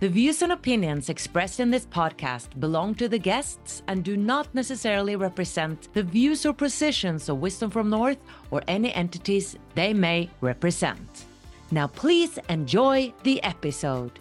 The views and opinions expressed in this podcast belong to the guests and do not necessarily represent the views or positions of Wisdom from North or any entities they may represent. Now, please enjoy the episode.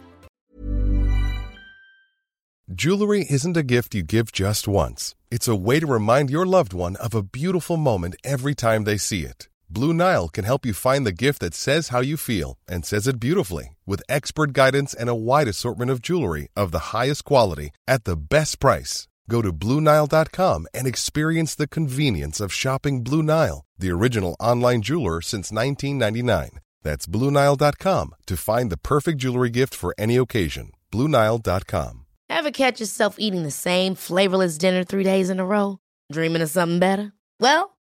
Jewelry isn't a gift you give just once, it's a way to remind your loved one of a beautiful moment every time they see it. Blue Nile can help you find the gift that says how you feel and says it beautifully with expert guidance and a wide assortment of jewelry of the highest quality at the best price. Go to BlueNile.com and experience the convenience of shopping Blue Nile, the original online jeweler since 1999. That's BlueNile.com to find the perfect jewelry gift for any occasion. BlueNile.com. Ever catch yourself eating the same flavorless dinner three days in a row? Dreaming of something better? Well,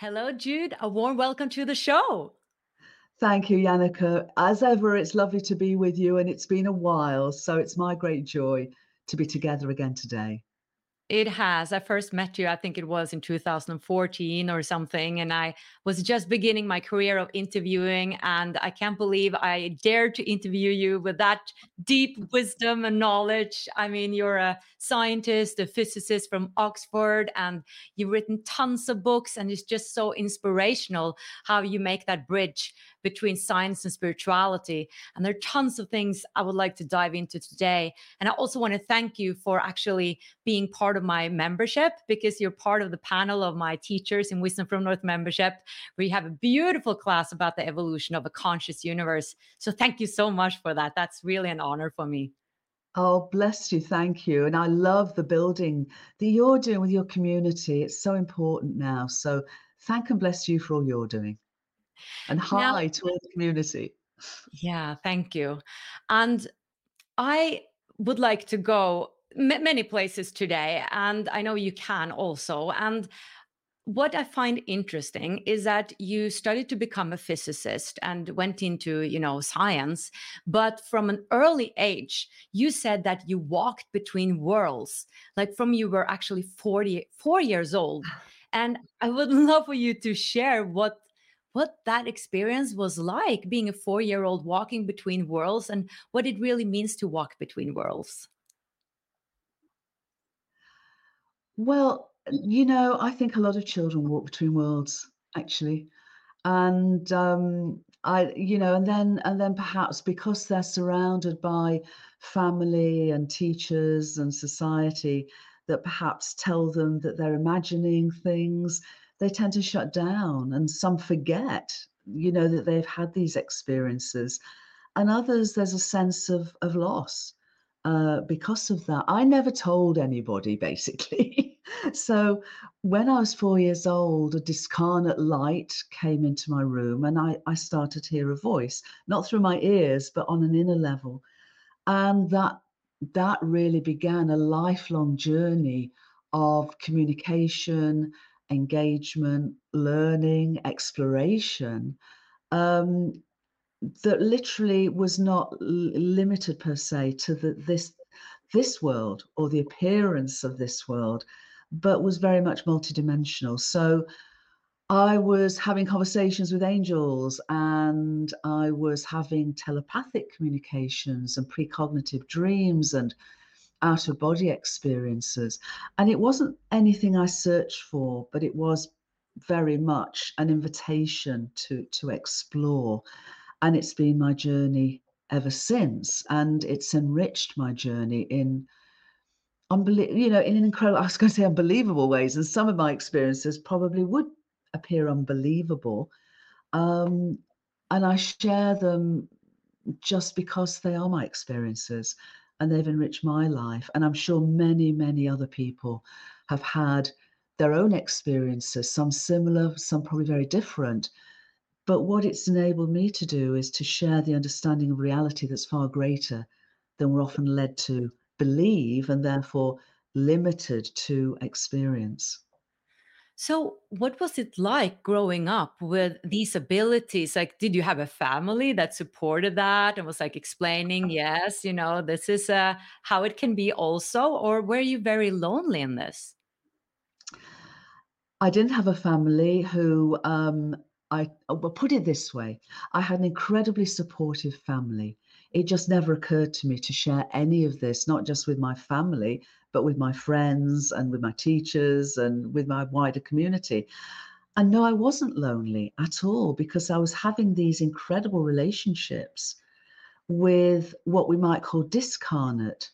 Hello, Jude. A warm welcome to the show. Thank you, Jannike. As ever, it's lovely to be with you, and it's been a while, so it's my great joy to be together again today. It has. I first met you, I think it was in 2014 or something. And I was just beginning my career of interviewing. And I can't believe I dared to interview you with that deep wisdom and knowledge. I mean, you're a scientist, a physicist from Oxford, and you've written tons of books. And it's just so inspirational how you make that bridge between science and spirituality. And there are tons of things I would like to dive into today. And I also want to thank you for actually being part of my membership because you're part of the panel of my teachers in Wisdom from North membership. We have a beautiful class about the evolution of a conscious universe. So thank you so much for that. That's really an honor for me. Oh, bless you. Thank you. And I love the building that you're doing with your community. It's so important now. So thank and bless you for all you're doing. And hi Now, to all the community. yeah, thank you. And I would like to go ma- many places today, and I know you can also. And what I find interesting is that you studied to become a physicist and went into, you know, science, but from an early age, you said that you walked between worlds, like from you were actually 44 years old. Ah. And I would love for you to share what what that experience was like being a 4-year-old walking between worlds and what it really means to walk between worlds. Well, you know, I think a lot of children walk between worlds, actually. And um, I, you know, and then and then perhaps because they're surrounded by family and teachers and society that perhaps tell them that they're imagining things, they tend to shut down and some forget, you know, that they've had these experiences. And others, there's a sense of of loss uh, because of that. I never told anybody, basically. so when I was four years old, a discarnate light came into my room and I, I started to hear a voice, not through my ears, but on an inner level. and that that really began a lifelong journey of communication, engagement, learning, exploration um, that literally was not limited per se to the, this this world or the appearance of this world, but was very much multidimensional. So I was having conversations with angels and I was having telepathic communications and precognitive dreams and out of body experiences. And it wasn't anything I searched for, but it was very much an invitation to, to explore. And it's been my journey ever since. And it's enriched my journey in unbelievable, you know, in incredible, I was going to say unbelievable ways. And some of my experiences probably would appear unbelievable. Um, and I share them just because they are my experiences and they've enriched my life. And I'm sure many, many other people have had their own experiences, some similar, some probably very different. But what it's enabled me to do is to share the understanding of reality that's far greater than we're often led to believe and therefore limited to experience. So, what was it like growing up with these abilities? Like, did you have a family that supported that and was like explaining, yes, you know, this is uh, how it can be also? Or were you very lonely in this? I didn't have a family who um, I well, put it this way: I had an incredibly supportive family. It just never occurred to me to share any of this, not just with my family, but with my friends and with my teachers and with my wider community. And no, I wasn't lonely at all because I was having these incredible relationships with what we might call discarnate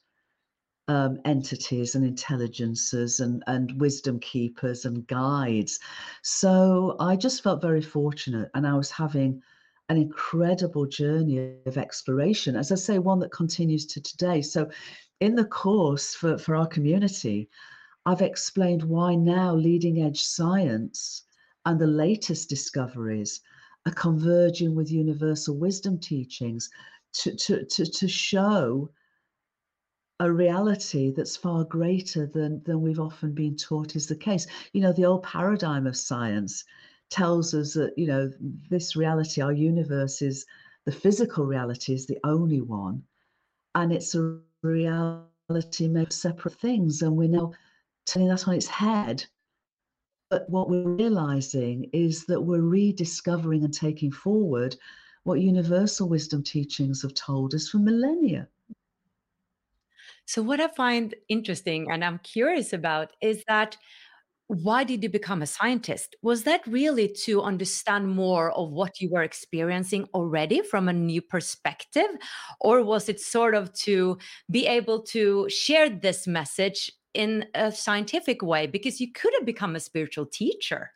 um, entities and intelligences and, and wisdom keepers and guides. So I just felt very fortunate and I was having an incredible journey of exploration. As I say, one that continues to today. So in the course for, for our community, I've explained why now leading edge science and the latest discoveries are converging with universal wisdom teachings to, to, to, to show a reality that's far greater than, than we've often been taught is the case. You know, the old paradigm of science tells us that, you know, this reality, our universe is the physical reality is the only one. And it's a reality made separate things, and we're now turning that on its head. But what we're realizing is that we're rediscovering and taking forward what universal wisdom teachings have told us for millennia. So, what I find interesting and I'm curious about is that why did you become a scientist? Was that really to understand more of what you were experiencing already from a new perspective? Or was it sort of to be able to share this message in a scientific way? Because you could have become a spiritual teacher.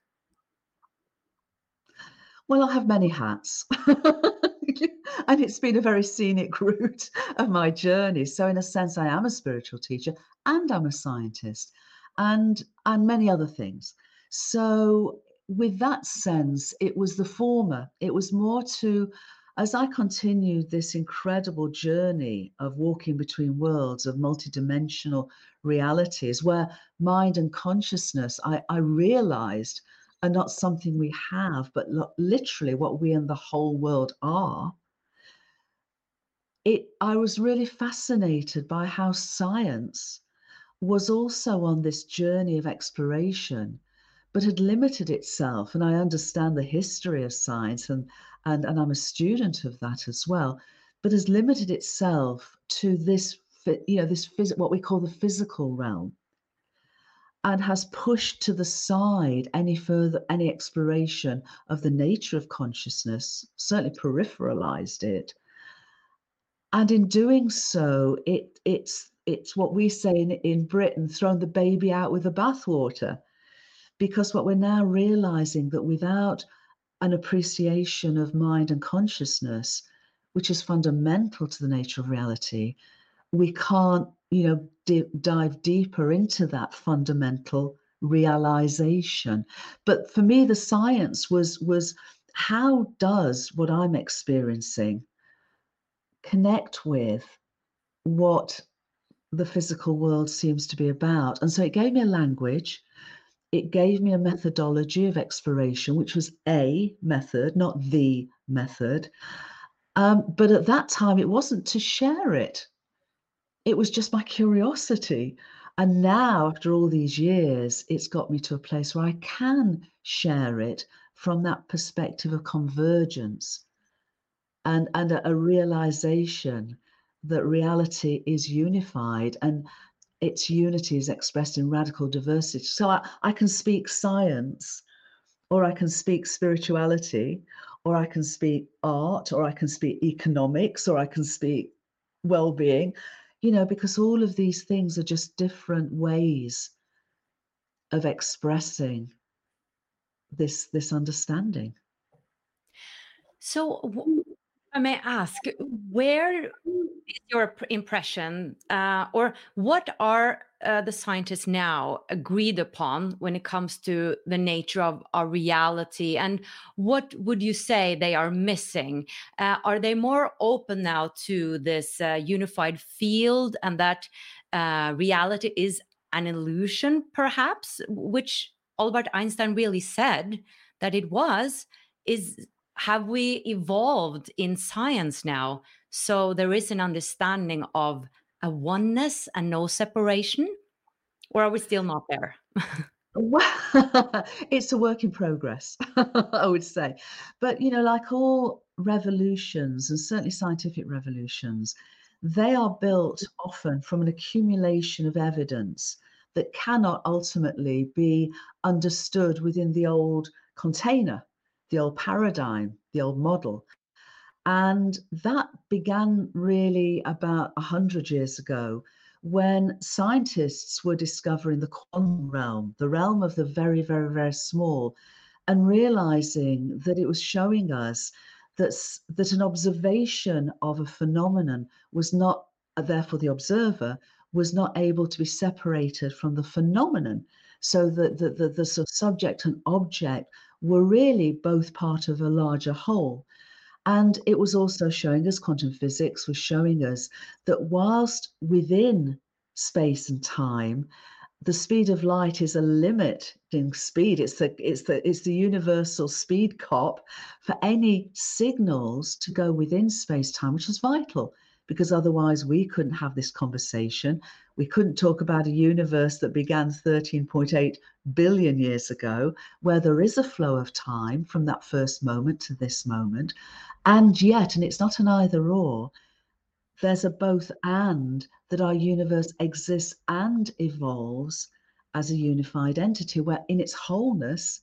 Well, I have many hats. and it's been a very scenic route of my journey. So, in a sense, I am a spiritual teacher and I'm a scientist and and many other things. So with that sense, it was the former. It was more to as I continued this incredible journey of walking between worlds of multidimensional realities, where mind and consciousness, I, I realized, are not something we have, but lo- literally what we and the whole world are. It, I was really fascinated by how science was also on this journey of exploration, but had limited itself. And I understand the history of science, and, and, and I'm a student of that as well, but has limited itself to this, you know, this phys- what we call the physical realm and has pushed to the side any further any exploration of the nature of consciousness certainly peripheralized it and in doing so it it's it's what we say in, in Britain, throwing the baby out with the bathwater. Because what we're now realizing that without an appreciation of mind and consciousness, which is fundamental to the nature of reality, we can't, you know, d- dive deeper into that fundamental realization. But for me, the science was was how does what I'm experiencing connect with what the physical world seems to be about. And so it gave me a language, it gave me a methodology of exploration, which was a method, not the method. Um, but at that time, it wasn't to share it, it was just my curiosity. And now, after all these years, it's got me to a place where I can share it from that perspective of convergence and, and a, a realization that reality is unified and its unity is expressed in radical diversity. So I, I can speak science, or I can speak spirituality, or I can speak art, or I can speak economics, or I can speak well being, you know, because all of these things are just different ways of expressing this this understanding. So, I may ask, where is your impression, uh, or what are uh, the scientists now agreed upon when it comes to the nature of our reality? And what would you say they are missing? Uh, are they more open now to this uh, unified field and that uh, reality is an illusion, perhaps, which Albert Einstein really said that it was? Is have we evolved in science now so there is an understanding of a oneness and no separation? Or are we still not there? Well, it's a work in progress i would say. But you know like all revolutions and certainly scientific revolutions they are built often from an accumulation of evidence that cannot ultimately be understood within the old container the old paradigm, the old model. And that began really about 100 years ago when scientists were discovering the quantum realm, the realm of the very, very, very small, and realizing that it was showing us that, that an observation of a phenomenon was not, uh, therefore, the observer was not able to be separated from the phenomenon. So that the, the, the, the subject and object were really both part of a larger whole. And it was also showing us, quantum physics was showing us that whilst within space and time, the speed of light is a limiting speed. It's the it's the it's the universal speed cop for any signals to go within space time, which is vital because otherwise we couldn't have this conversation. We couldn't talk about a universe that began 13.8 billion years ago, where there is a flow of time from that first moment to this moment. And yet, and it's not an either or, there's a both and that our universe exists and evolves as a unified entity, where in its wholeness,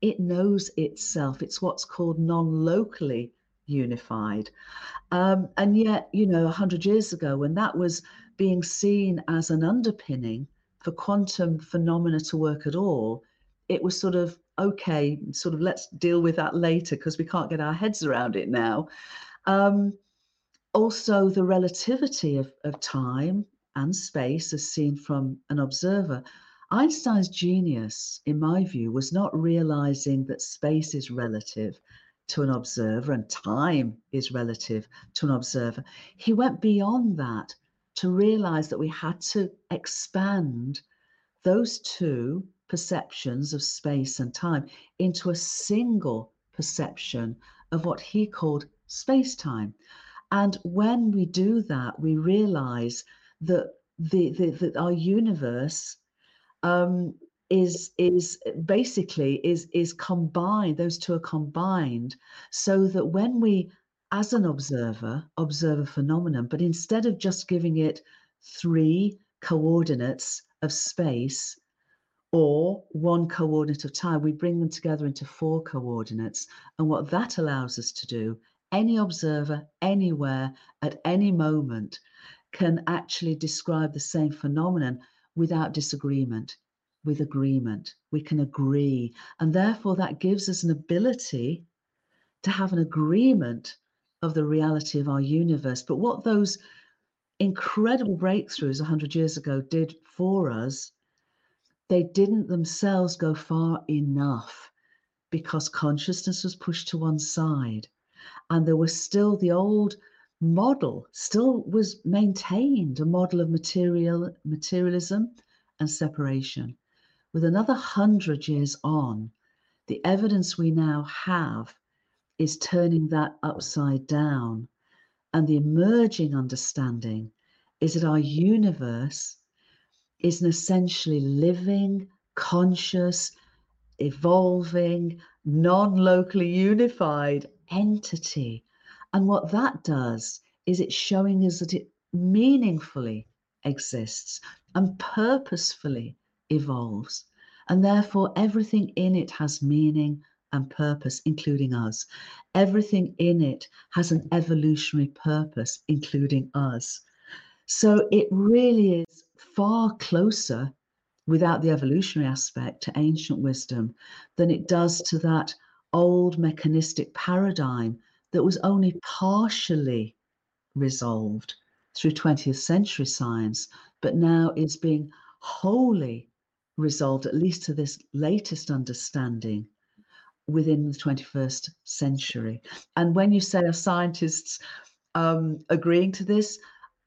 it knows itself. It's what's called non locally unified. Um, and yet, you know, 100 years ago, when that was being seen as an underpinning for quantum phenomena to work at all, it was sort of okay, sort of let's deal with that later because we can't get our heads around it now. Um, also, the relativity of, of time and space as seen from an observer. Einstein's genius, in my view, was not realizing that space is relative to an observer and time is relative to an observer. He went beyond that to realize that we had to expand those two perceptions of space and time into a single perception of what he called space time. And when we do that, we realize that the, the our universe um, is is basically is is combined those two are combined so that when we as an observer observe a phenomenon but instead of just giving it three coordinates of space or one coordinate of time we bring them together into four coordinates. And what that allows us to do any observer anywhere at any moment can actually describe the same phenomenon without disagreement with agreement. We can agree. And therefore, that gives us an ability to have an agreement of the reality of our universe. But what those incredible breakthroughs 100 years ago did for us, they didn't themselves go far enough because consciousness was pushed to one side. And there was still the old model still was maintained a model of material materialism and separation. With another hundred years on, the evidence we now have is turning that upside down. And the emerging understanding is that our universe is an essentially living, conscious, evolving, non locally unified entity. And what that does is it's showing us that it meaningfully exists and purposefully evolves. And therefore, everything in it has meaning and purpose, including us. Everything in it has an evolutionary purpose, including us. So it really is far closer without the evolutionary aspect to ancient wisdom than it does to that old mechanistic paradigm that was only partially resolved through 20th century science, but now is being wholly resolved, at least to this latest understanding within the 21st century. And when you say are scientists um, agreeing to this,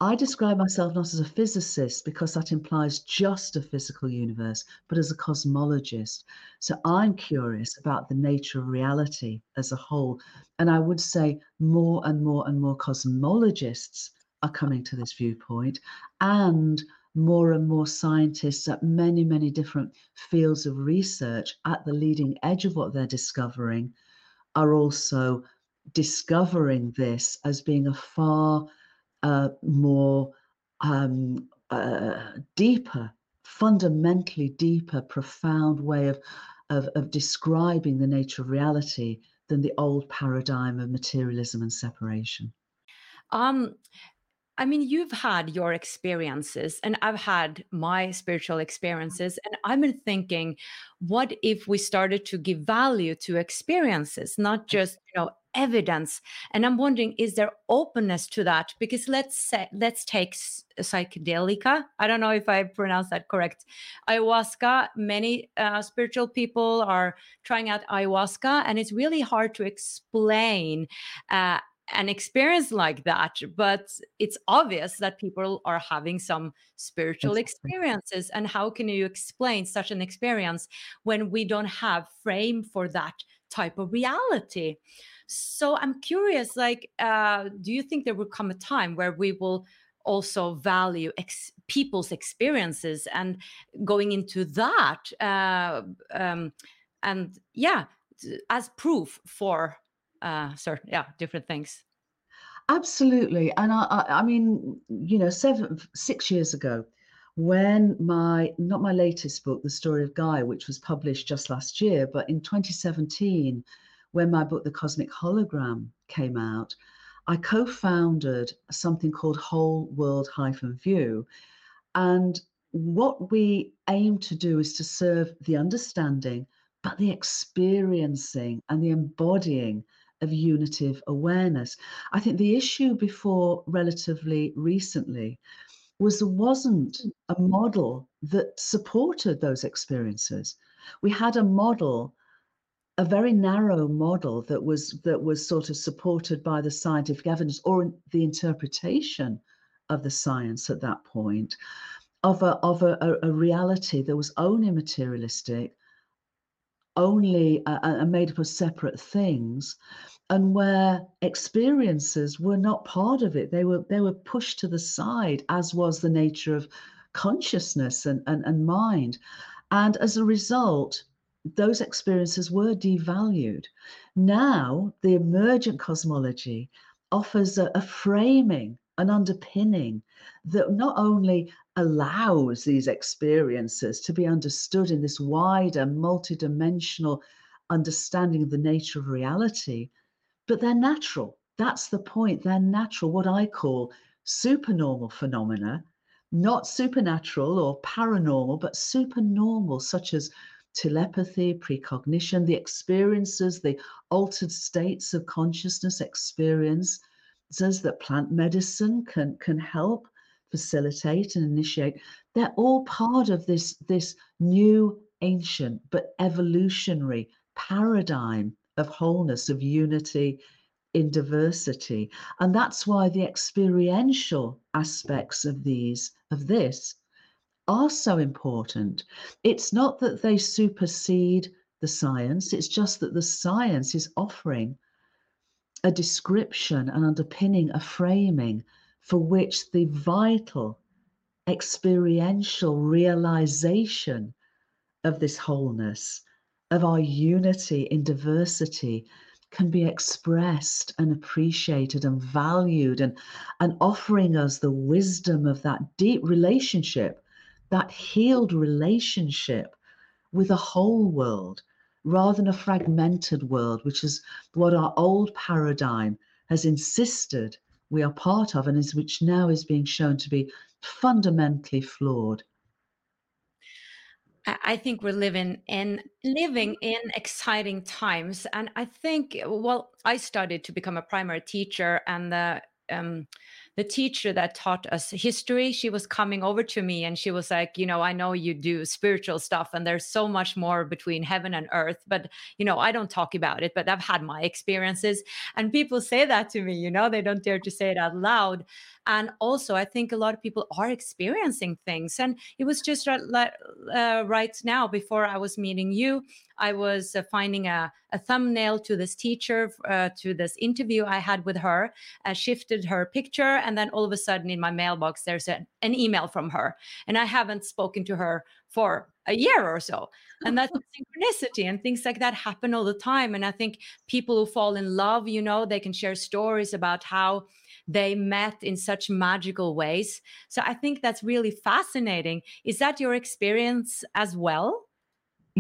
I describe myself not as a physicist because that implies just a physical universe, but as a cosmologist. So I'm curious about the nature of reality as a whole. And I would say more and more and more cosmologists are coming to this viewpoint, and more and more scientists at many, many different fields of research at the leading edge of what they're discovering are also discovering this as being a far uh, more um, uh, deeper, fundamentally deeper, profound way of, of, of describing the nature of reality than the old paradigm of materialism and separation. Um, I mean, you've had your experiences, and I've had my spiritual experiences. And I've been thinking, what if we started to give value to experiences, not just, you know, evidence? And i'm wondering is there openness to that? Because let's say let's take psychedelica. I don't know if i pronounced that correct. Ayahuasca many uh, spiritual people are trying out ayahuasca and it's really hard to explain uh, an experience like that but it's obvious that people are having some spiritual experiences and how can you explain such an experience when we don't have frame for that type of reality? So I'm curious, like, uh, do you think there will come a time where we will also value ex- people's experiences and going into that, uh, um, and yeah, as proof for uh, certain, yeah, different things. Absolutely, and I, I, I mean, you know, seven, six years ago, when my not my latest book the story of Gaia, which was published just last year but in 2017 when my book, The Cosmic Hologram, came out, I co founded something called Whole World Hyphen View. And what we aim to do is to serve the understanding, but the experiencing and the embodying of unitive awareness. I think the issue before relatively recently was there wasn't mm. a model that supported those experiences. We had a model a very narrow model that was that was sort of supported by the scientific evidence or the interpretation of the science at that point of a of a, a reality that was only materialistic only uh, uh, made up of separate things and where experiences were not part of it they were they were pushed to the side as was the nature of consciousness and, and, and mind and as a result those experiences were devalued. Now, the emergent cosmology offers a, a, framing, an underpinning that not only allows these experiences to be understood in this wider, multidimensional understanding of the nature of reality, but they're natural. That's the point. They're natural, what I call supernormal phenomena, not supernatural or paranormal, but supernormal, such as telepathy, precognition, the experiences, the altered states of consciousness experience says that plant medicine can, can help facilitate and initiate. They're all part of this, this new, ancient, but evolutionary paradigm of wholeness, of unity, in diversity. And that's why the experiential aspects of these, of this, are so important. It's not that they supersede the science, it's just that the science is offering a description, an underpinning, a framing for which the vital experiential realization of this wholeness, of our unity in diversity, can be expressed and appreciated and valued and, and offering us the wisdom of that deep relationship, that healed relationship with a whole world rather than a fragmented world, which is what our old paradigm has insisted we are part of and is which now is being shown to be fundamentally flawed. I think we're living in living in exciting times, and I think well, I studied to become a primary teacher, and the um, the teacher that taught us history, she was coming over to me and she was like, you know, I know you do spiritual stuff and there's so much more between heaven and earth, but, you know, I don't talk about it, but I've had my experiences. And people say that to me, you know, they don't dare to say it out loud. And also, I think a lot of people are experiencing things. And it was just uh, right now before I was meeting you, I was uh, finding a, a, thumbnail to this teacher, uh, to this interview I had with her, I shifted her picture. And then all of a sudden in my mailbox, there's a, an email from her. And I haven't spoken to her for a year or so. And that's synchronicity and things like that happen all the time. And I think people who fall in love, you know, they can share stories about how they met in such magical ways. So I think that's really fascinating. Is that your experience as well?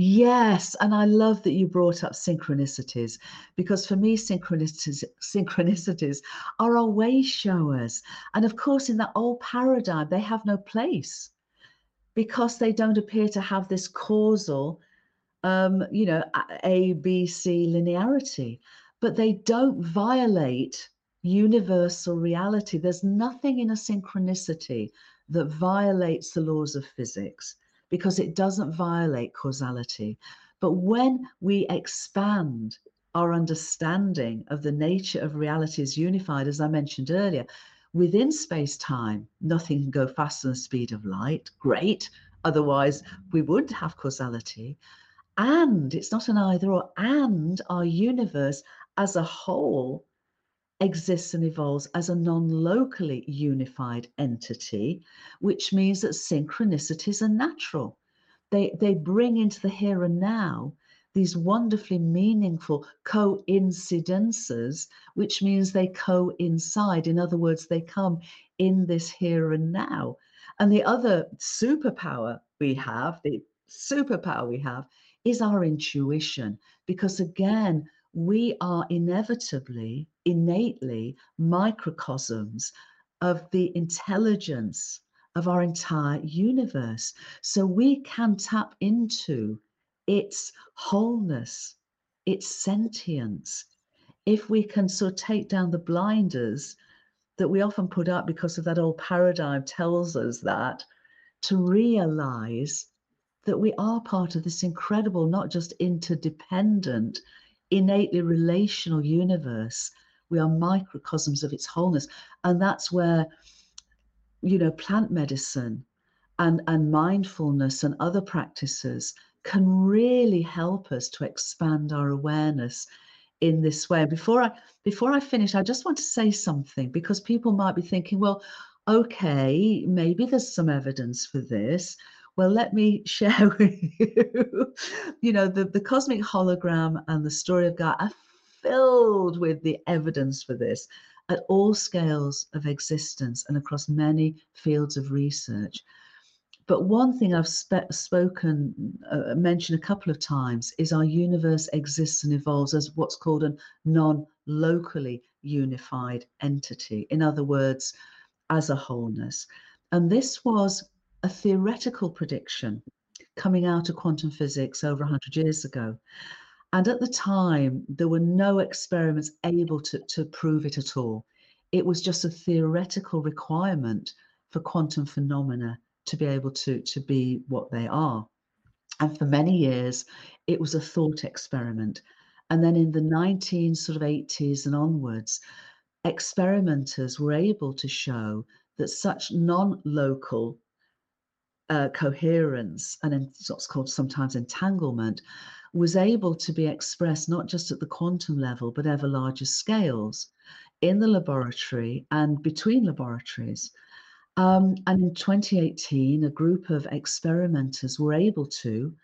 Yes, and I love that you brought up synchronicities because for me, synchronicities, synchronicities are our way showers. And of course, in that old paradigm, they have no place because they don't appear to have this causal, um, you know, A, B, C linearity, but they don't violate universal reality. There's nothing in a synchronicity that violates the laws of physics because it doesn't violate causality. But when we expand our understanding of the nature of reality as unified, as I mentioned earlier, within space time, nothing can go faster than the speed of light. Great. Otherwise, we would have causality. And it's not an either or, and our universe as a whole exists and evolves as a non locally unified entity, which means that synchronicities are natural. They, they bring into the here and now these wonderfully meaningful coincidences, which means they coincide. In other words, they come in this here and now. And the other superpower we have, the superpower we have, is our intuition. Because again, we are inevitably, innately microcosms of the intelligence of our entire universe. So we can tap into its wholeness, its sentience, if we can sort of take down the blinders that we often put up because of that old paradigm tells us that to realize that we are part of this incredible, not just interdependent, innately relational universe. We are microcosms of its wholeness. And that's where, you know, plant medicine and, and mindfulness and other practices can really help us to expand our awareness in this way. Before I before I finish, I just want to say something because people might be thinking, well, okay, maybe there's some evidence for this. Well, let me share with you. you know, the, the cosmic hologram and the story of God are filled with the evidence for this at all scales of existence and across many fields of research. But one thing I've spoken, uh, mentioned a couple of times is our universe exists and evolves as what's called a non locally unified entity. In other words, as a wholeness. And this was a theoretical prediction coming out of quantum physics over 100 years ago. And at the time, there were no experiments able to, to prove it at all. It was just a theoretical requirement for quantum phenomena to be able to, to be what they are. And for many years, it was a thought experiment. And then in the 19 sort of 80s and onwards, experimenters were able to show that such non-local uh, coherence and what's called sometimes entanglement was able to be expressed not just at the quantum level but ever larger scales in the laboratory and between laboratories. Um, and in 2018, a group of experimenters were able to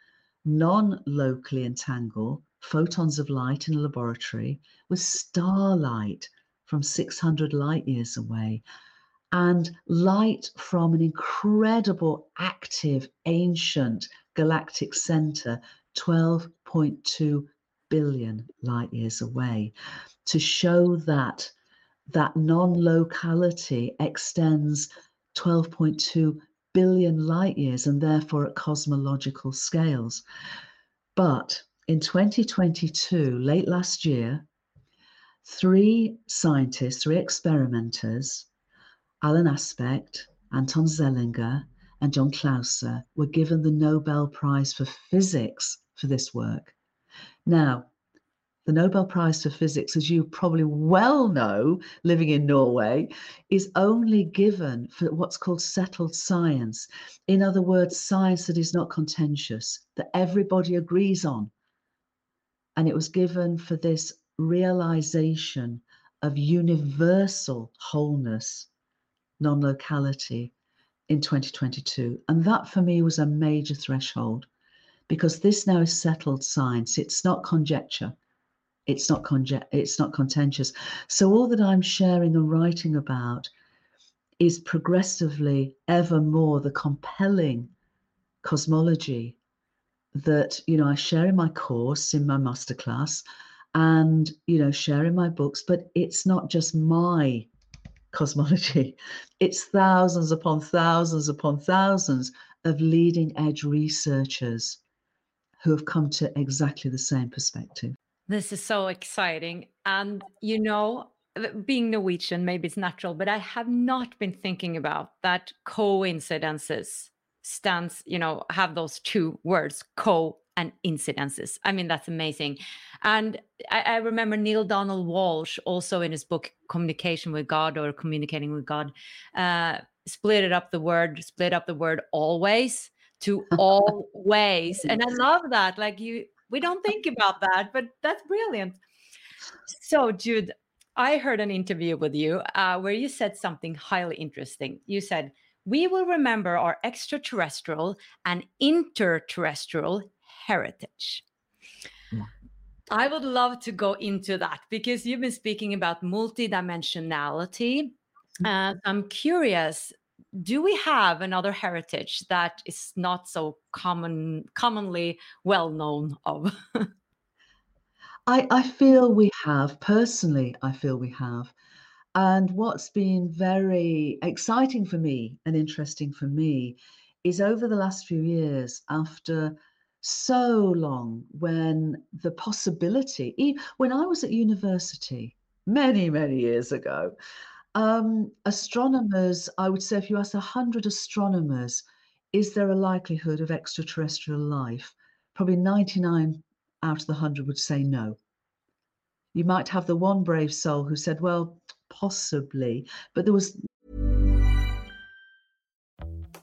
non locally entangle photons of light in a laboratory with starlight from 600 light years away and light from an incredible active ancient galactic center 12.2 billion light years away to show that that non-locality extends 12.2 billion light years and therefore at cosmological scales. But in 2022 late last year three scientists three experimenters Alain Aspect, Anton Zeilinger, and John Clauser were given the Nobel Prize for Physics for this work. Now, the Nobel Prize for Physics, as you probably well know, living in Norway, is only given for what's called settled science. In other words, science that is not contentious, that everybody agrees on. And it was given for this realization of universal wholeness non locality in 2022. And that for me was a major threshold because this now is settled science. It's not conjecture. It's not conje- it's not contentious. So all that I'm sharing and writing about is progressively ever more the compelling cosmology that you know I share in my course in my masterclass and you know share in my books but it's not just my cosmology. It's thousands upon thousands upon thousands of leading edge researchers who have come to exactly the same perspective. This is so exciting. And, you know, being Norwegian, maybe it's natural, but I have not been thinking about that coincidences stands, you know, have those two words, co and incidences. I mean, that's amazing. And I, I, remember Neale Donald Walsch also in his book Communication with God or Communicating with God, uh, split it up the word, split up the word always to always. and I love that. Like you, we don't think about that, but that's brilliant. So, Jude, I heard an interview with you uh, where you said something highly interesting. You said, we will remember our extraterrestrial and interterrestrial heritage. Mm. I would love to go into that because you've been speaking about multidimensionality. Mm. Uh, and I'm curious, do we have another heritage that is not so common commonly well known of? I, I feel we have, personally, I feel we have. And what's been very exciting for me and interesting for me is over the last few years, after so long when the possibility, when I was at university many, many years ago, um, astronomers, I would say if you ask 100 astronomers, is there a likelihood of extraterrestrial life? Probably 99 out of the 100 would say no. You might have the one brave soul who said, well, possibly, but there was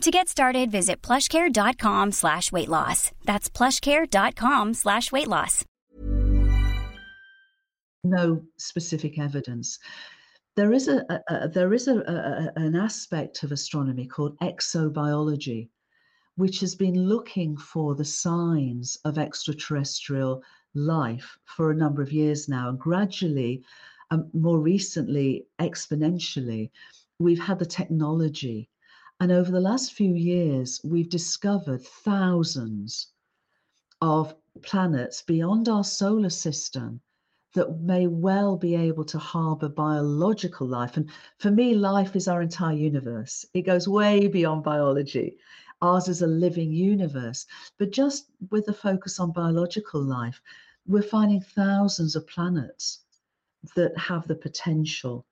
To get started, visit plushcare.com slash weight loss. That's plushcare.com slash weight loss. No specific evidence. there is a, a, a there is a, a, an aspect of astronomy called exobiology, which has been looking for the signs of extraterrestrial life for a number of years now, and gradually, um, more recently, exponentially, we've had the technology, and over the last few years, we've discovered thousands of planets beyond our solar system that may well be able to harbor biological life. And for me, life is our entire universe. It goes way beyond biology. Ours is a living universe. But just with the focus on biological life, we're finding thousands of planets that have the potential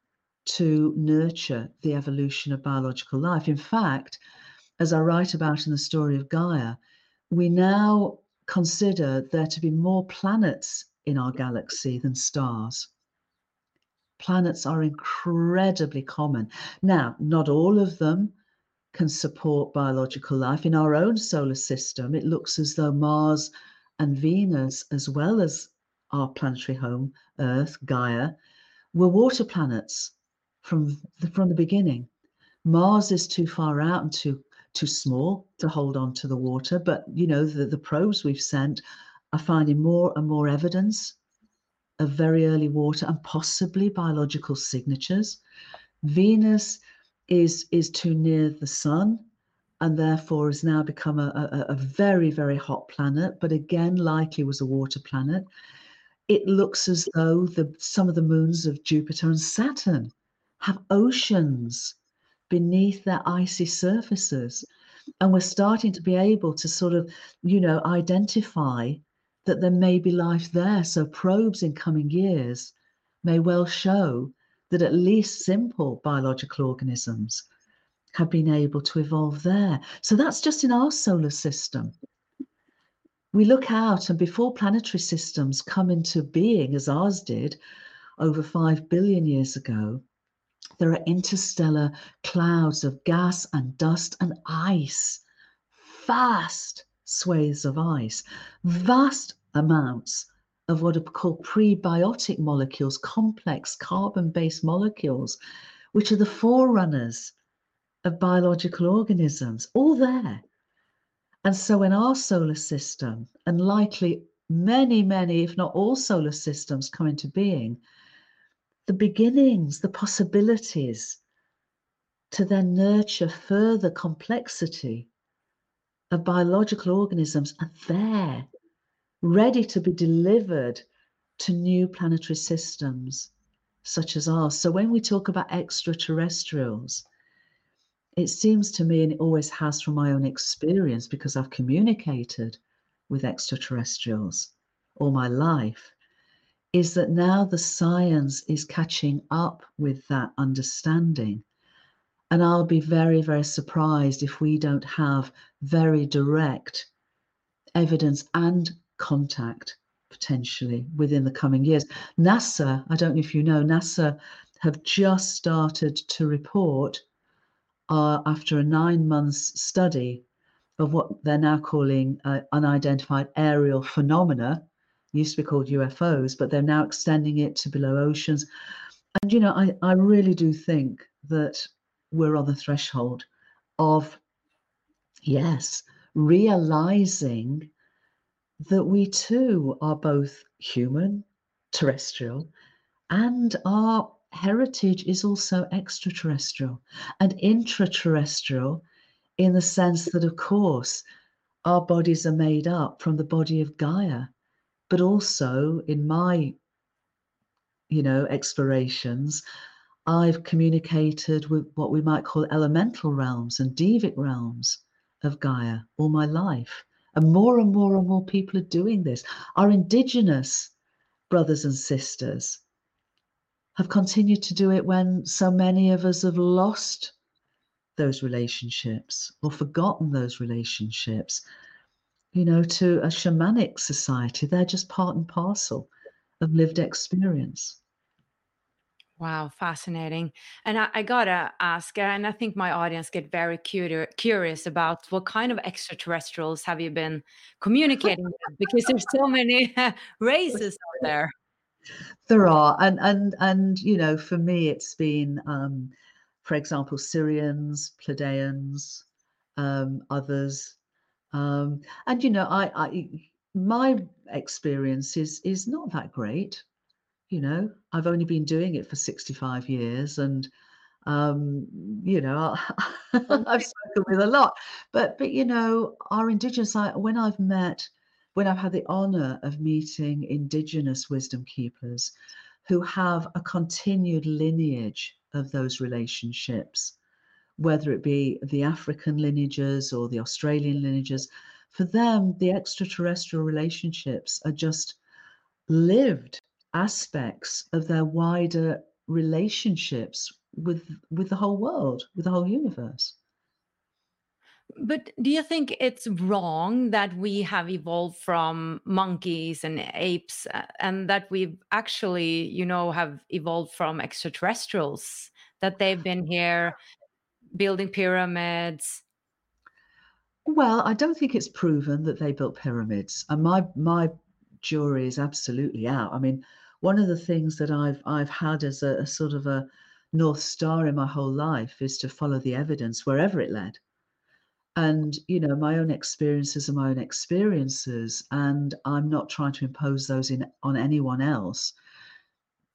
to nurture the evolution of biological life. In fact, as I write about in the story of Gaia, we now consider there to be more planets in our galaxy than stars. Planets are incredibly common. Now, not all of them can support biological life. In our own solar system, it looks as though Mars and Venus, as well as our planetary home, Earth, Gaia, were water planets from the, from the beginning. Mars is too far out and too too small to hold on to the water, but you know the, the probes we've sent are finding more and more evidence of very early water and possibly biological signatures. Venus is is too near the sun and therefore has now become a, a, a, very, very hot planet, but again, likely was a water planet. It looks as though the, some of the moons of Jupiter and Saturn have oceans beneath their icy surfaces. And we're starting to be able to sort of, you know, identify that there may be life there. So probes in coming years may well show that at least simple biological organisms have been able to evolve there. So that's just in our solar system. We look out, and before planetary systems come into being, as ours did over 5 billion years ago, there are interstellar clouds of gas and dust and ice, vast swathes of ice, vast amounts of what are called prebiotic molecules, complex carbon based molecules, which are the forerunners of biological organisms, all there. And so, in our solar system, and likely many, many, if not all solar systems come into being, the beginnings, the possibilities to then nurture further complexity of biological organisms are there, ready to be delivered to new planetary systems such as ours. So, when we talk about extraterrestrials, it seems to me, and it always has from my own experience, because I've communicated with extraterrestrials all my life, is that now the science is catching up with that understanding. And I'll be very, very surprised if we don't have very direct evidence and contact potentially within the coming years. NASA, I don't know if you know, NASA have just started to report are after a nine months study of what they're now calling uh, unidentified aerial phenomena, used to be called UFOs, but they're now extending it to below oceans. And, you know, I, I really do think that we're on the threshold of, yes, realizing that we too are both human, terrestrial, and our heritage is also extraterrestrial and intraterrestrial in the sense that, of course, our bodies are made up from the body of Gaia, but also in my, you know, explorations, I've communicated with what we might call elemental realms and devic realms of Gaia all my life. And more and more and more people are doing this. Our indigenous brothers and sisters have continued to do it when so many of us have lost those relationships or forgotten those relationships. You know, to a shamanic society, they're just part and parcel of lived experience. Wow, fascinating. And I, I, gotta ask, and I think my audience get very curious curious about what kind of extraterrestrials have you been communicating with? Because there's so many races out there. There are, and and and you know, for me, it's been, um, for example, Sirians, Pleiadians, um, others, um, and you know, I, I my experience is is not that great. You know, I've only been doing it for sixty five years, and um, you know, I've spoken with a lot, but but you know, our indigenous. I, when I've met, when I've had the honour of meeting indigenous wisdom keepers, who have a continued lineage of those relationships, whether it be the African lineages or the Australian lineages, for them, the extraterrestrial relationships are just lived aspects of their wider relationships with with the whole world, with the whole universe. But do you think it's wrong that we have evolved from monkeys and apes uh, and that we've actually, you know, have evolved from extraterrestrials, that they've been here building pyramids? Well, I don't think it's proven that they built pyramids. And my my jury is absolutely out. I mean, one of the things that I've I've had as a, a sort of a north star in my whole life is to follow the evidence wherever it led and you know my own experiences are my own experiences and i'm not trying to impose those in on anyone else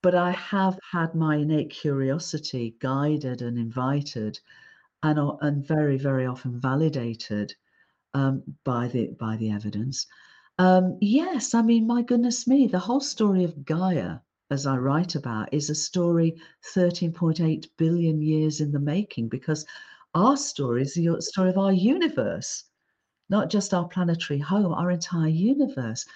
but i have had my innate curiosity guided and invited and and very very often validated um, by the by the evidence um, yes i mean my goodness me the whole story of gaia as i write about is a story 13.8 billion years in the making because our story is the story of our universe, not just our planetary home, our entire universe.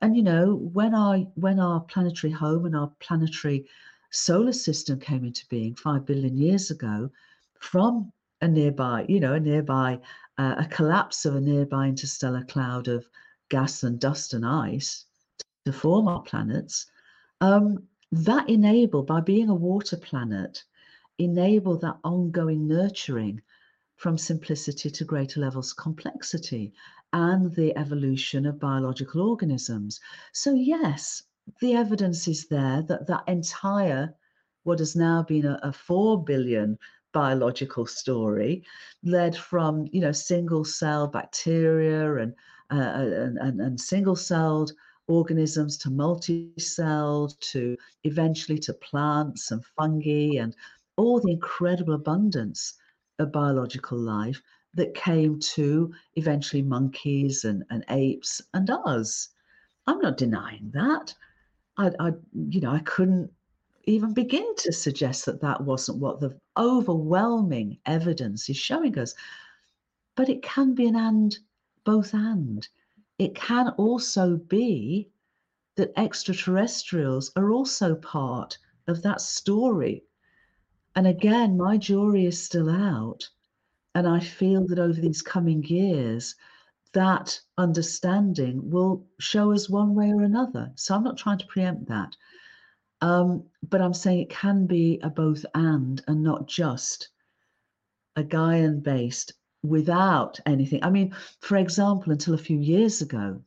And you know, when our when our planetary home and our planetary solar system came into being five billion years ago, from a nearby, you know, a nearby uh, a collapse of a nearby interstellar cloud of gas and dust and ice to form our planets. Um, that enabled by being a water planet enable that ongoing nurturing from simplicity to greater levels of complexity and the evolution of biological organisms. So, yes, the evidence is there that that entire, what has now been a, a 4 billion biological story, led from, you know, single cell bacteria and, uh, and, and, and single celled organisms to multi-celled to eventually to plants and fungi and all the incredible abundance of biological life that came to eventually monkeys and, and apes and us. I'm not denying that. I, I, you know, I couldn't even begin to suggest that that wasn't what the overwhelming evidence is showing us. But it can be an and, both and. It can also be that extraterrestrials are also part of that story and again, my jury is still out. And I feel that over these coming years, that understanding will show us one way or another. So I'm not trying to preempt that. Um, but I'm saying it can be a both and and not just a Gaian based without anything. I mean, for example, until a few years ago,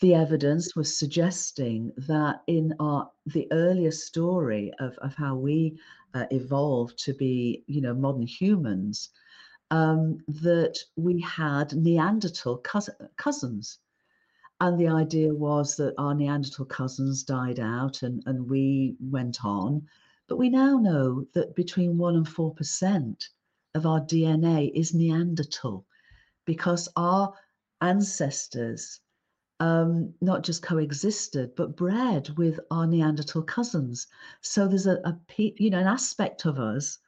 the evidence was suggesting that in our the earlier story of, of how we uh, evolved to be you know modern humans um, that we had neanderthal cousin, cousins and the idea was that our neanderthal cousins died out and, and we went on but we now know that between 1 and 4% of our dna is neanderthal because our ancestors um, not just coexisted but bred with our Neanderthal cousins. So there's a, a you know an aspect of us,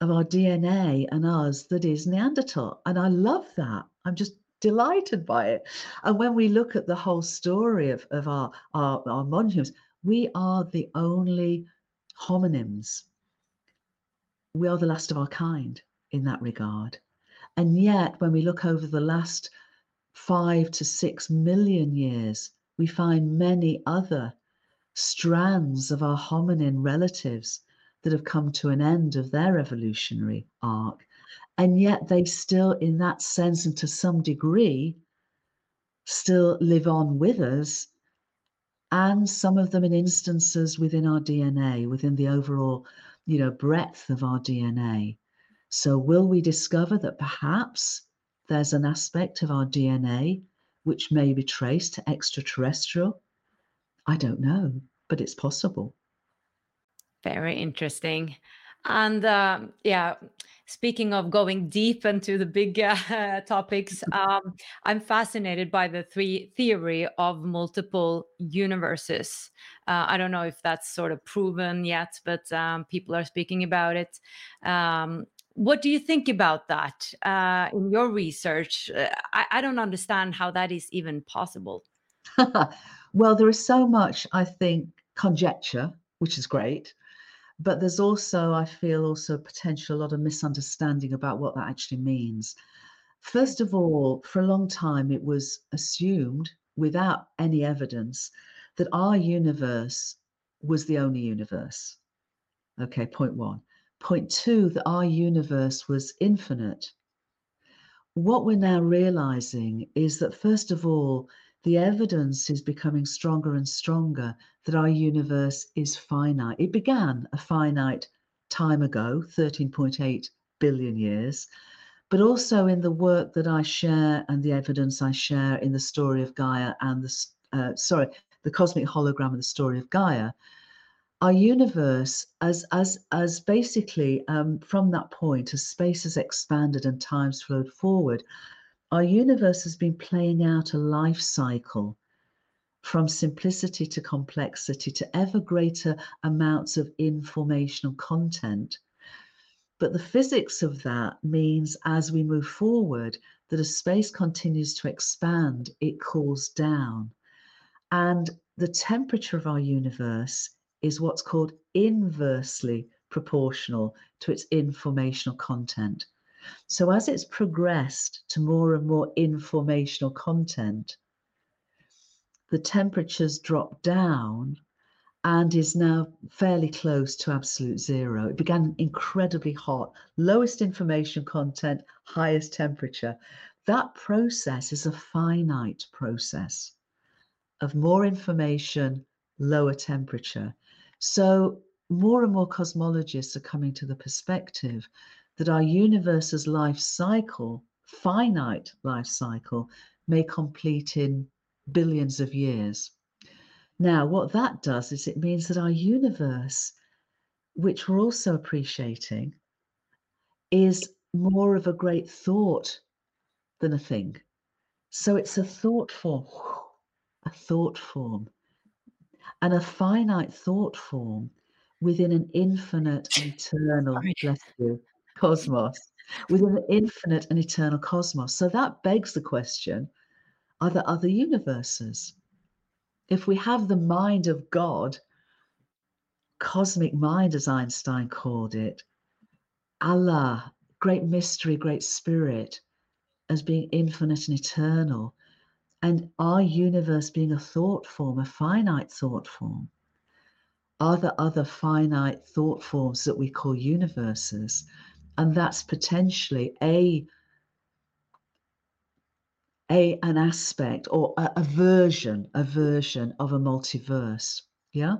of our DNA and us that is Neanderthal, and I love that. I'm just delighted by it. And when we look at the whole story of, of our, our, our modern humans, we are the only hominins. We are the last of our kind in that regard. And yet, when we look over the last five to six million years, we find many other strands of our hominin relatives that have come to an end of their evolutionary arc. And yet they still, in that sense, and to some degree, still live on with us and some of them in instances within our DNA, within the overall, you know, breadth of our DNA. So will we discover that perhaps there's an aspect of our DNA which may be traced to extraterrestrial? I don't know, but it's possible. Very interesting. And uh, yeah, speaking of going deep into the big uh, topics, um, I'm fascinated by the three theory of multiple universes. Uh, I don't know if that's sort of proven yet, but um, people are speaking about it. Um, what do you think about that uh, in your research? Uh, I, I don't understand how that is even possible. well, there is so much, I think, conjecture, which is great but there's also i feel also potential a lot of misunderstanding about what that actually means. First of all for a long time it was assumed without any evidence that our universe was the only universe. Okay point one. Point two that our universe was infinite. What we're now realizing is that first of all the evidence is becoming stronger and stronger that our universe is finite. It began a finite time ago, 13.8 billion years, but also in the work that I share and the evidence I share in the story of Gaia and the uh, sorry, the cosmic hologram and the story of Gaia. Our universe, as as as basically um, from that point, as space has expanded and time's flowed forward, our universe has been playing out a life cycle from simplicity to complexity to ever greater amounts of informational content. But the physics of that means as we move forward, that as space continues to expand, it cools down. And the temperature of our universe is what's called inversely proportional to its informational content. So as it's progressed to more and more informational content, the temperatures drop down and is now fairly close to absolute zero. It began incredibly hot, lowest information content, highest temperature. That process is a finite process of more information, lower temperature. So more and more cosmologists are coming to the perspective that our universe's life cycle, finite life cycle, may complete in billions of years. Now, what that does is it means that our universe, which we're also appreciating, is more of a great thought than a thing. So it's a thought form, a thought form, and a finite thought form within an infinite, eternal, bless you, cosmos, within an infinite and eternal cosmos. So that begs the question are there other universes? If we have the mind of God, cosmic mind, as Einstein called it, Allah, great mystery, great spirit, as being infinite and eternal, and our universe being a thought form, a finite thought form, are there other finite thought forms that we call universes? And that's potentially a a an aspect or a, a version a version of a multiverse yeah?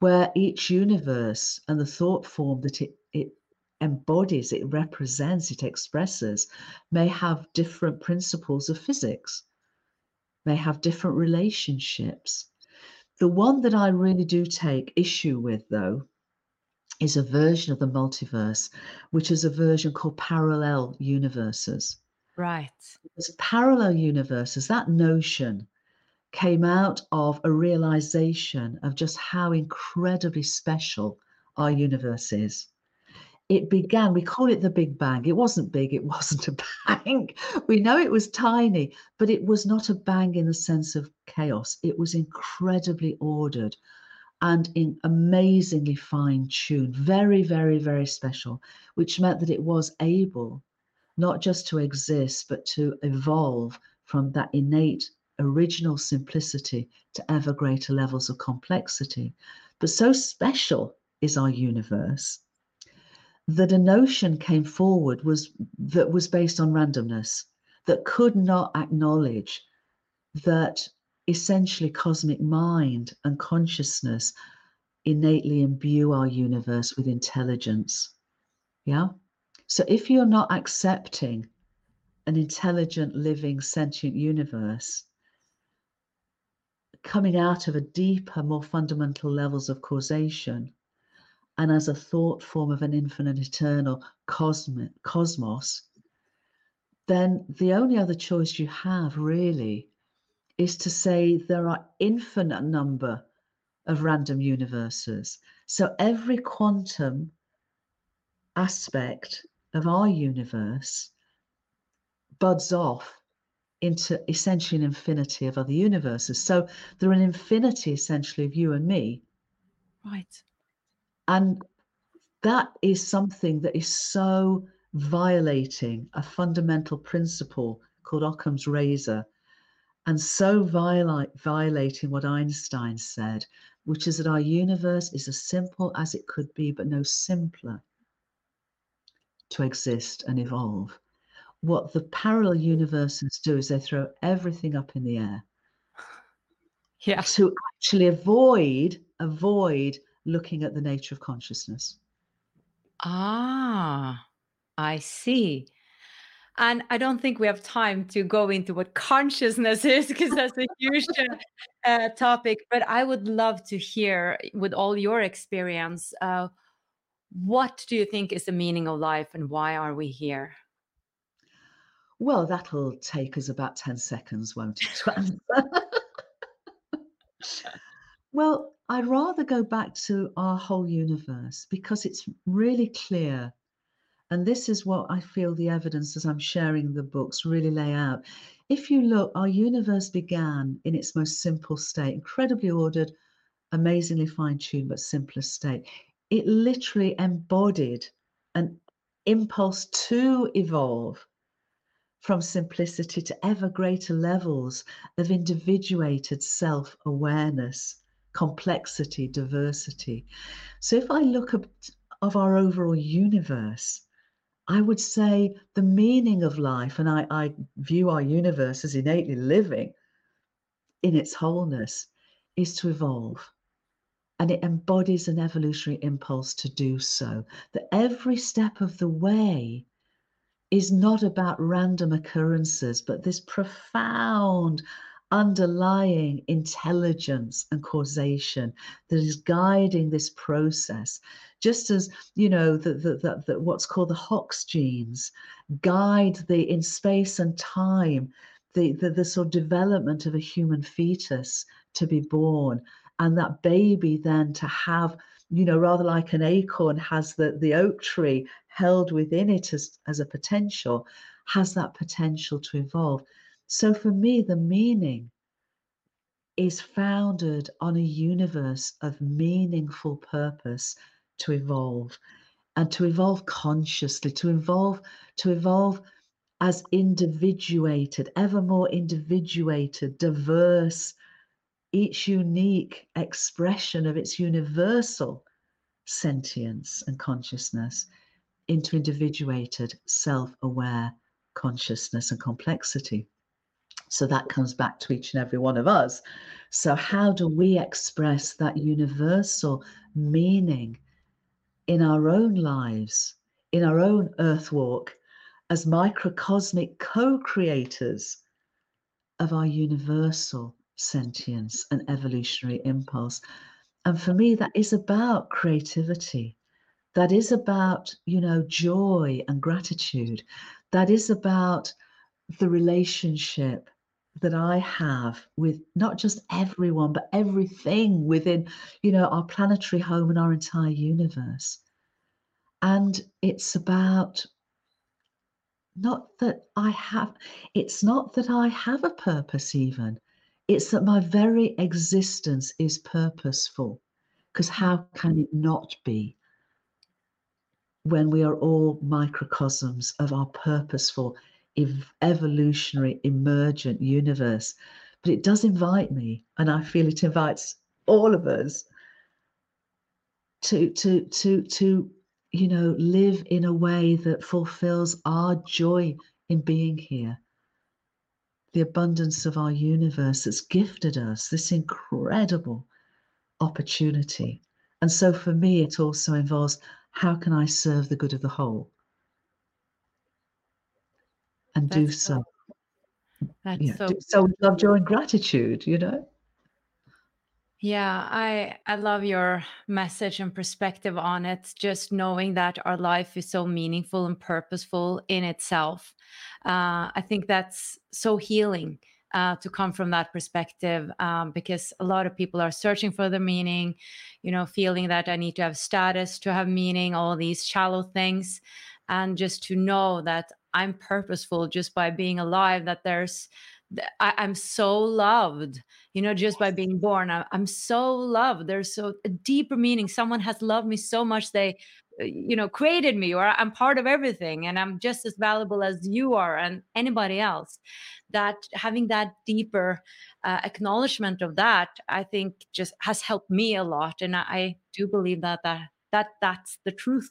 Where each universe and the thought form that it it embodies it represents it expresses may have different principles of physics may have different relationships. The one that i really do take issue with though is a version of the multiverse, which is a version called parallel universes. Right. Because parallel universes, that notion came out of a realization of just how incredibly special our universe is. It began, we call it the Big Bang. It wasn't big, it wasn't a bang. We know it was tiny, but it was not a bang in the sense of chaos. It was incredibly ordered and in amazingly fine tuned, very, very, very special, which meant that it was able not just to exist, but to evolve from that innate original simplicity to ever greater levels of complexity. But so special is our universe that a notion came forward was that was based on randomness that could not acknowledge that essentially cosmic mind and consciousness innately imbue our universe with intelligence. Yeah. So if you're not accepting an intelligent, living, sentient universe coming out of a deeper, more fundamental levels of causation, and as a thought form of an infinite, eternal cosmic, cosmos, then the only other choice you have really is to say there are infinite number of random universes. So every quantum aspect of our universe buds off into essentially an infinity of other universes. So there are an infinity essentially of you and me. Right. And that is something that is so violating a fundamental principle called Occam's razor and so violate, violating what Einstein said, which is that our universe is as simple as it could be, but no simpler to exist and evolve. What the parallel universes do is they throw everything up in the air. Yeah. To actually avoid avoid looking at the nature of consciousness. Ah, I see. And I don't think we have time to go into what consciousness is because that's a huge uh, uh, topic. But I would love to hear, with all your experience, uh, what do you think is the meaning of life and why are we here? Well, that'll take us about 10 seconds, won't it? well, I'd rather go back to our whole universe because it's really clear and this is what I feel the evidence as I'm sharing the books really lay out. If you look, our universe began in its most simple state, incredibly ordered, amazingly fine tuned, but simplest state. It literally embodied an impulse to evolve from simplicity to ever greater levels of individuated self awareness, complexity, diversity. So if I look at of our overall universe, I would say the meaning of life, and I, I view our universe as innately living in its wholeness, is to evolve. And it embodies an evolutionary impulse to do so. That every step of the way is not about random occurrences, but this profound underlying intelligence and causation that is guiding this process. Just as you know the, the, the, the, what's called the hox genes guide the in space and time the, the the sort of development of a human fetus to be born. And that baby then to have you know rather like an acorn has the the oak tree held within it as as a potential has that potential to evolve so for me, the meaning is founded on a universe of meaningful purpose to evolve and to evolve consciously, to evolve, to evolve as individuated, ever more individuated, diverse, each unique expression of its universal sentience and consciousness into individuated, self aware consciousness and complexity. So that comes back to each and every one of us. So, how do we express that universal meaning in our own lives, in our own earth walk, as microcosmic co creators of our universal sentience and evolutionary impulse? And for me, that is about creativity. That is about, you know, joy and gratitude. That is about the relationship that I have with not just everyone, but everything within, you know, our planetary home and our entire universe. And it's about not that I have, it's not that I have a purpose, even. It's that my very existence is purposeful. Because how can it not be when we are all microcosms of our purposeful ev- evolutionary, emergent universe. But it does invite me, and I feel it invites all of us to to to to you know live in a way that fulfills our joy in being here the abundance of our universe that's gifted us this incredible opportunity. And so for me, it also involves how can I serve the good of the whole? And that's do so. That's so, do so love, joy, and gratitude, you know? Yeah, I I love your message and perspective on it. Just knowing that our life is so meaningful and purposeful in itself, uh, I think that's so healing uh, to come from that perspective. Um, because a lot of people are searching for the meaning, you know, feeling that I need to have status to have meaning, all these shallow things, and just to know that I'm purposeful just by being alive. That there's I, am so loved, you know, just by being born. I, am so loved. There's so a deeper meaning. Someone has loved me so much they, uh, you know, created me, or I'm part of everything, and I'm just as valuable as you are and anybody else. That having that deeper uh, acknowledgement of that, I think, just has helped me a lot, and I, I do believe that that that that's the truth.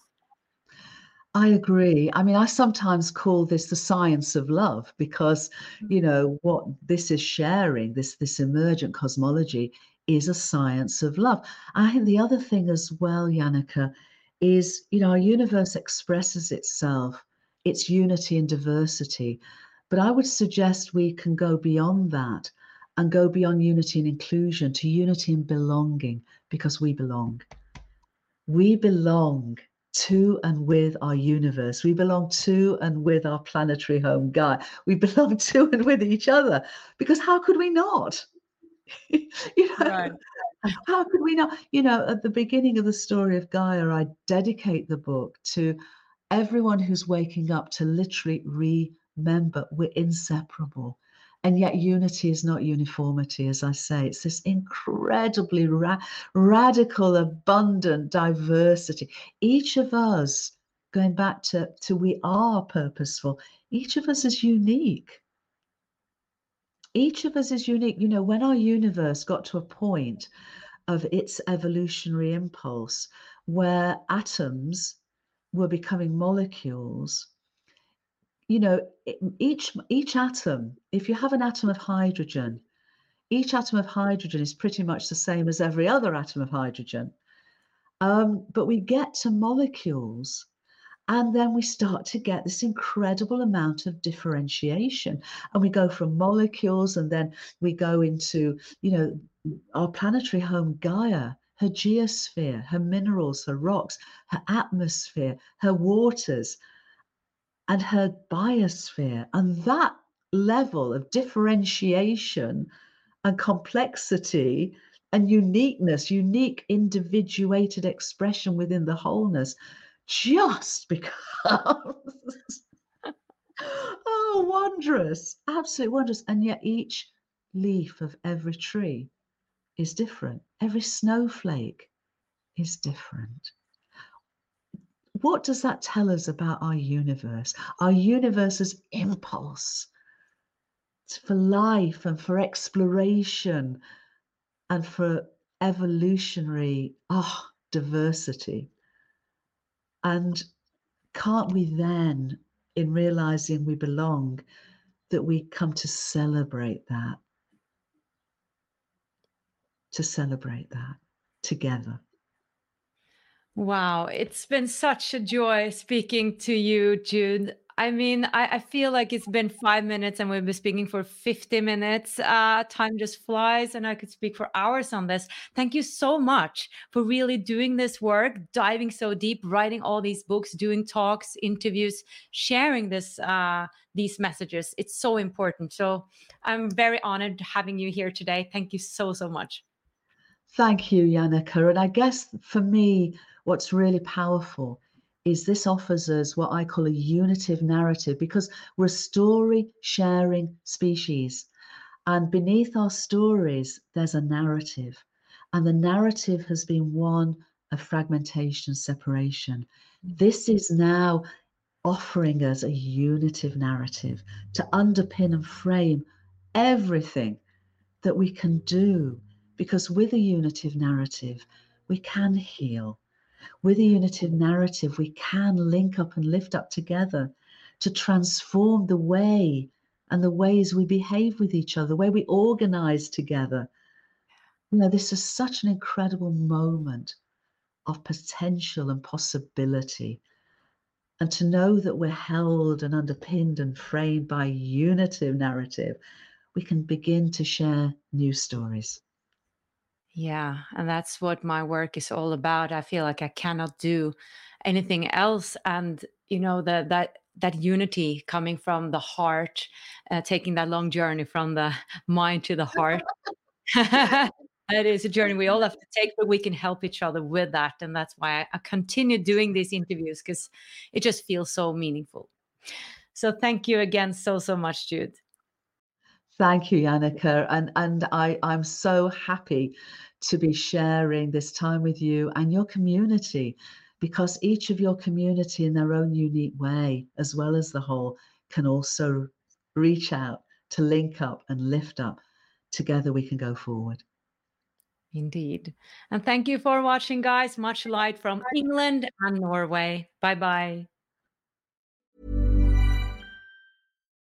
I agree. I mean, I sometimes call this the science of love because, you mm. know, what this is sharing, this this emergent cosmology, is a science of love. I think the other thing as well, Yannicka, is you know, our universe expresses itself, its unity and diversity. But I would suggest we can go beyond that and go beyond unity and inclusion to unity and belonging because we belong. We belong to and with our universe. We belong to and with our planetary home, Gaia. We belong to and with each other because how could we not? you know, right. how could we not? You know, at the beginning of the story of Gaia, I dedicate the book to everyone who's waking up to literally remember we're inseparable. And yet, unity is not uniformity, as I say. It's this incredibly ra- radical, abundant diversity. Each of us, going back to, to we are purposeful, each of us is unique. Each of us is unique. You know, when our universe got to a point of its evolutionary impulse where atoms were becoming molecules, you know, each each atom, if you have an atom of hydrogen, each atom of hydrogen is pretty much the same as every other atom of hydrogen. Um, but we get to molecules and then we start to get this incredible amount of differentiation and we go from molecules and then we go into you know our planetary home gaia her geosphere her minerals her rocks her atmosphere her waters and her biosphere. And that level of differentiation and complexity and uniqueness, unique individuated expression within the wholeness just becomes oh wondrous, absolutely wondrous. And yet each leaf of every tree is different. Every snowflake is different what does that tell us about our universe? Our universe's impulse for life and for exploration and for evolutionary oh, diversity. And can't we then, in realizing we belong, that we come to celebrate that? To celebrate that together. Wow, it's been such a joy speaking to you, Jude. I mean, I, I, feel like it's been five minutes and we've been speaking for 50 minutes. Uh, time just flies, and I could speak for hours on this. Thank you so much for really doing this work, diving so deep, writing all these books, doing talks, interviews, sharing this uh, these messages. It's so important. So I'm very honored having you here today. Thank you so, so much. Thank you, Yannicka. And I guess for me, what's really powerful is this offers us what I call a unitive narrative because we're a story sharing species. And beneath our stories, there's a narrative. And the narrative has been one of fragmentation, separation. Mm-hmm. This is now offering us a unitive narrative to underpin and frame everything that we can do. Because with a unitive narrative, we can heal, with a unitive narrative, we can link up and lift up together to transform the way and the ways we behave with each other, the way we organize together. You know, this is such an incredible moment of potential and possibility. And to know that we're held and underpinned and framed by unitive narrative, we can begin to share new stories. Yeah, and that's what my work is all about. I feel like I cannot do anything else and you know that that that unity coming from the heart, uh, taking that long journey from the mind to the heart. it is a journey we all have to take, but we can help each other with that. And that's why I continue doing these interviews because it just feels so meaningful. So thank you again so, so much, Jude. Thank you, Yannicka. And, and I, I'm so happy to be sharing this time with you and your community because each of your community in their own unique way, as well as the whole, can also reach out to link up and lift up. Together we can go forward. Indeed. And thank you for watching, guys. Much light from England and Norway. Bye bye.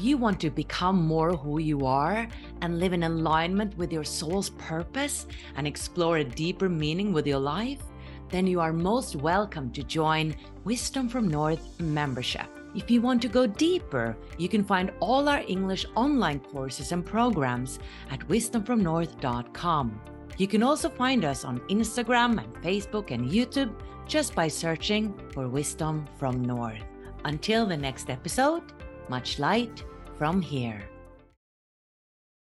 You want to become more who you are and live in alignment with your soul's purpose and explore a deeper meaning with your life, then you are most welcome to join Wisdom from North membership. If you want to go deeper, you can find all our English online courses and programs at wisdomfromnorth.com. You can also find us on Instagram and Facebook and YouTube just by searching for Wisdom from North. Until the next episode, much light from here.